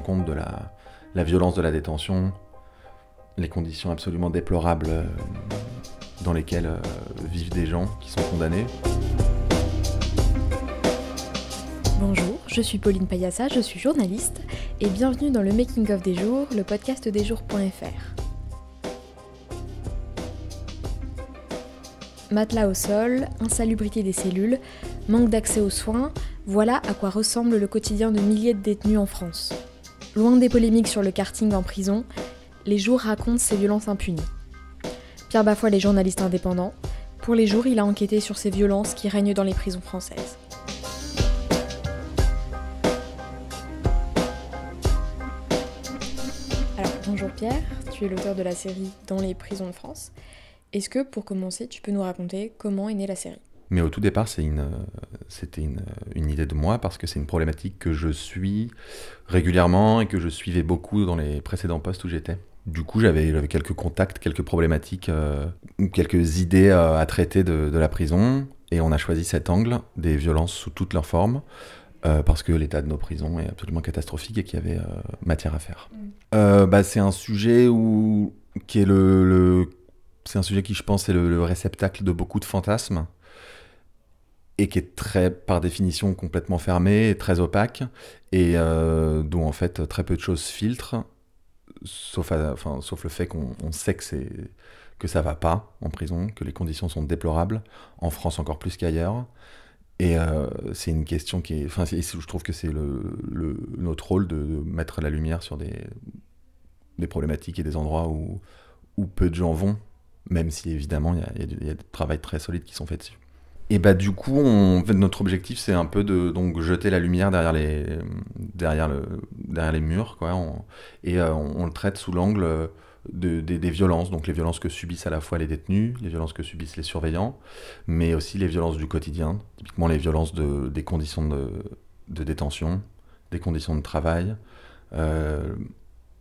compte de la, la violence de la détention, les conditions absolument déplorables euh, dans lesquelles euh, vivent des gens qui sont condamnés. Bonjour, je suis Pauline Payassa, je suis journaliste et bienvenue dans le Making of des jours, le podcast des jours.fr. Matelas au sol, insalubrité des cellules, manque d'accès aux soins, voilà à quoi ressemble le quotidien de milliers de détenus en France. Loin des polémiques sur le karting en prison, les jours racontent ces violences impunies. Pierre Bafoy est journaliste indépendant. Pour les jours, il a enquêté sur ces violences qui règnent dans les prisons françaises. Alors, bonjour Pierre, tu es l'auteur de la série Dans les prisons de France. Est-ce que, pour commencer, tu peux nous raconter comment est née la série? Mais au tout départ, une, c'était une, une idée de moi parce que c'est une problématique que je suis régulièrement et que je suivais beaucoup dans les précédents postes où j'étais. Du coup, j'avais quelques contacts, quelques problématiques, euh, quelques idées euh, à traiter de, de la prison. Et on a choisi cet angle des violences sous toutes leurs formes. euh, parce que l'état de nos prisons est absolument catastrophique et qu'il y avait euh, matière à faire. Bah, c'est un sujet où, qui est le, le- c'est un sujet qui, je pense, est le, le réceptacle de beaucoup de fantasmes et qui est très, par définition, complètement fermé, et très opaque et euh, dont en fait très peu de choses filtrent, sauf, enfin, sauf le fait qu'on on sait que c'est que ça va pas en prison, que les conditions sont déplorables, en France encore plus qu'ailleurs. Et euh, c'est une question qui est. Enfin, je trouve que c'est le, notre rôle de, mettre la lumière sur des, des problématiques et des endroits où, où peu de gens vont, même si évidemment il y a, des travaux très solides qui sont faits dessus. Et bah du coup, on, notre objectif c'est un peu de donc jeter la lumière derrière les derrière le derrière les murs quoi. On- et euh, on, le traite sous l'angle de- des- violences, donc les violences que subissent à la fois les détenus, les violences que subissent les surveillants, mais aussi les violences du quotidien, typiquement les violences de, des conditions de, de détention, des conditions de travail, euh,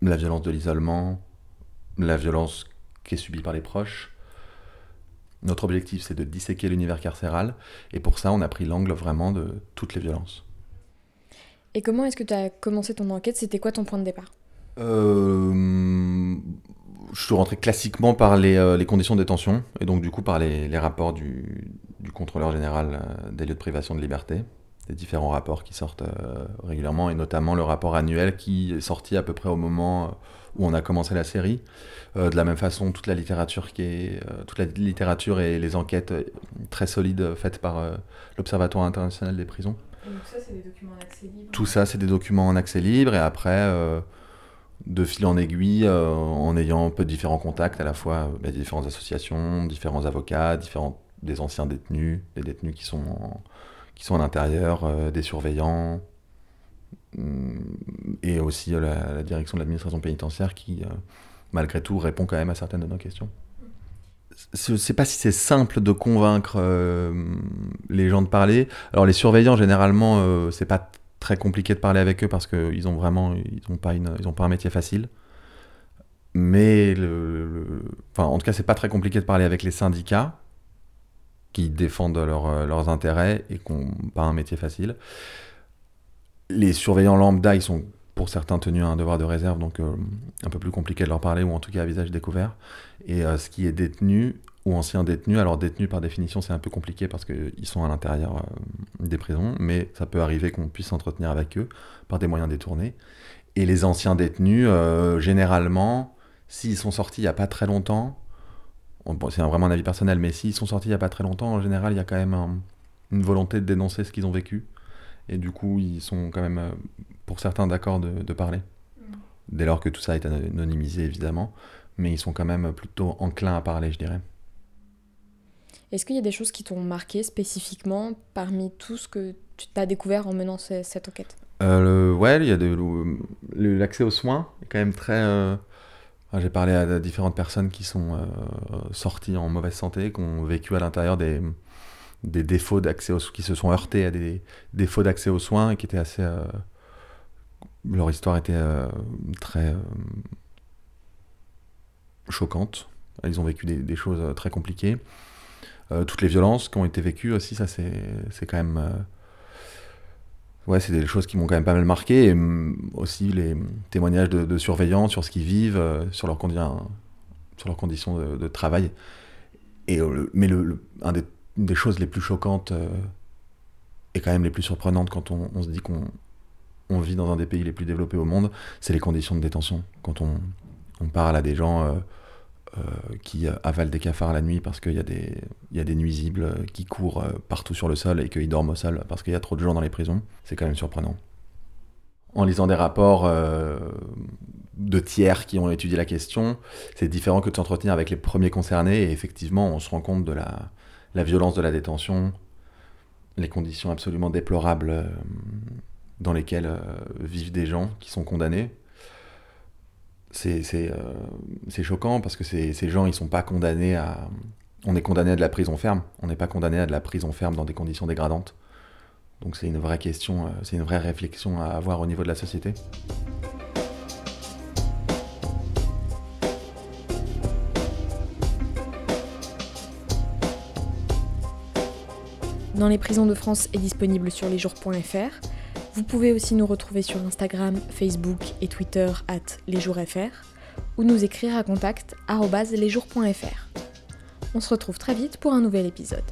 la violence de l'isolement, la violence qui est subie par les proches. Notre objectif, c'est de disséquer l'univers carcéral, et pour ça, on a pris l'angle vraiment de toutes les violences. Et comment est-ce que tu as commencé ton enquête? C'était quoi ton point de départ? Euh, je suis rentré classiquement par les, euh, les conditions de détention, et donc du coup par les, les rapports du, du contrôleur général euh, des lieux de privation de liberté, des différents rapports qui sortent euh, régulièrement, et notamment le rapport annuel qui est sorti à peu près au moment euh, où on a commencé la série. Euh, de la même façon, toute la littérature qui est, euh, toute la littérature et les enquêtes très solides faites par l'Observatoire international des prisons. Donc ça, c'est des documents en accès libre Tout ça, c'est des documents en accès libre et après, de fil en aiguille, en ayant un peu différents contacts, à la fois bah, différentes associations, différents avocats, différents, des anciens détenus, des détenus qui sont, en- qui sont à l'intérieur, euh, des surveillants, hum, et aussi euh, la, direction de l'administration pénitentiaire qui, euh, malgré tout, répond quand même à certaines de nos questions. Je ne sais pas si c'est simple de convaincre les gens de parler. Alors les surveillants, généralement, euh, c'est pas très compliqué de parler avec eux parce qu'ils ont vraiment, ils ont pas ils ont pas un métier facile. Mais en tout cas, c'est pas très compliqué de parler avec les syndicats qui défendent leurs, euh, leurs intérêts et qui n'ont pas un métier facile. Les surveillants lambda, ils sont pour certains tenus à un devoir de réserve, donc euh, un peu plus compliqué de leur parler, ou en tout cas à visage découvert. Et euh, ce qui est détenu ou ancien détenu, alors détenu par définition c'est un peu compliqué parce qu'ils sont à l'intérieur des prisons, mais ça peut arriver qu'on puisse s'entretenir avec eux par des moyens détournés. Et les anciens détenus, généralement, s'ils sont sortis il n'y a pas très longtemps, on- bon, c'est vraiment un avis personnel, mais s'ils sont sortis il n'y a pas très longtemps, en général il y a quand même un- une volonté de dénoncer ce qu'ils ont vécu. Et du coup, ils sont quand même, euh, pour certains, d'accord de, de parler. Dès lors que tout ça est anonymisé, évidemment. Mais ils sont quand même plutôt enclins à parler, je dirais. Est-ce qu'il y a des choses qui t'ont marqué spécifiquement parmi tout ce que tu t'as découvert en menant ce- cette enquête? Euh, le- ouais, il y a l'accès aux soins est quand même très. euh, J'ai parlé à différentes personnes qui sont euh, sorties en mauvaise santé, qui ont vécu à l'intérieur des, des défauts d'accès aux qui se sont heurtés à des défauts d'accès aux soins et qui étaient assez. euh, leur histoire était euh, très choquante. Ils ont vécu des, des choses très compliquées. Toutes les violences qui ont été vécues aussi, ça c'est quand même. Ouais, c'est des choses qui m'ont quand même pas mal marqué. Et mm, aussi les témoignages de, surveillants sur ce qu'ils vivent, euh, sur, leurs sur conditions de, travail. Et, euh, mais le, un des, une des choses les plus choquantes euh, et quand même les plus surprenantes quand on, on se dit qu'on on vit dans un des pays les plus développés au monde, c'est les conditions de détention. Quand on, on parle à des gens qui avalent des cafards la nuit parce qu'il y, a des, nuisibles qui courent euh, partout sur le sol et qu'ils dorment au sol parce qu'il y a trop de gens dans les prisons, c'est quand même surprenant. En lisant des rapports euh, de tiers qui ont étudié la question, c'est différent que de s'entretenir avec les premiers concernés et effectivement on se rend compte de la violence de la détention, les conditions absolument déplorables dans lesquelles vivent des gens qui sont condamnés euh, c'est choquant parce que ces, ces gens, ils sont pas condamnés à. On est condamné à de la prison ferme. On n'est pas condamné à de la prison ferme dans des conditions dégradantes. Donc c'est une vraie question, euh, c'est une vraie réflexion à avoir au niveau de la société. Dans les prisons de France est disponible sur lesjours.fr. Vous pouvez aussi nous retrouver sur Instagram, Facebook et Twitter at lesjoursfr ou nous écrire à contact lesjours.fr. On se retrouve très vite pour un nouvel épisode.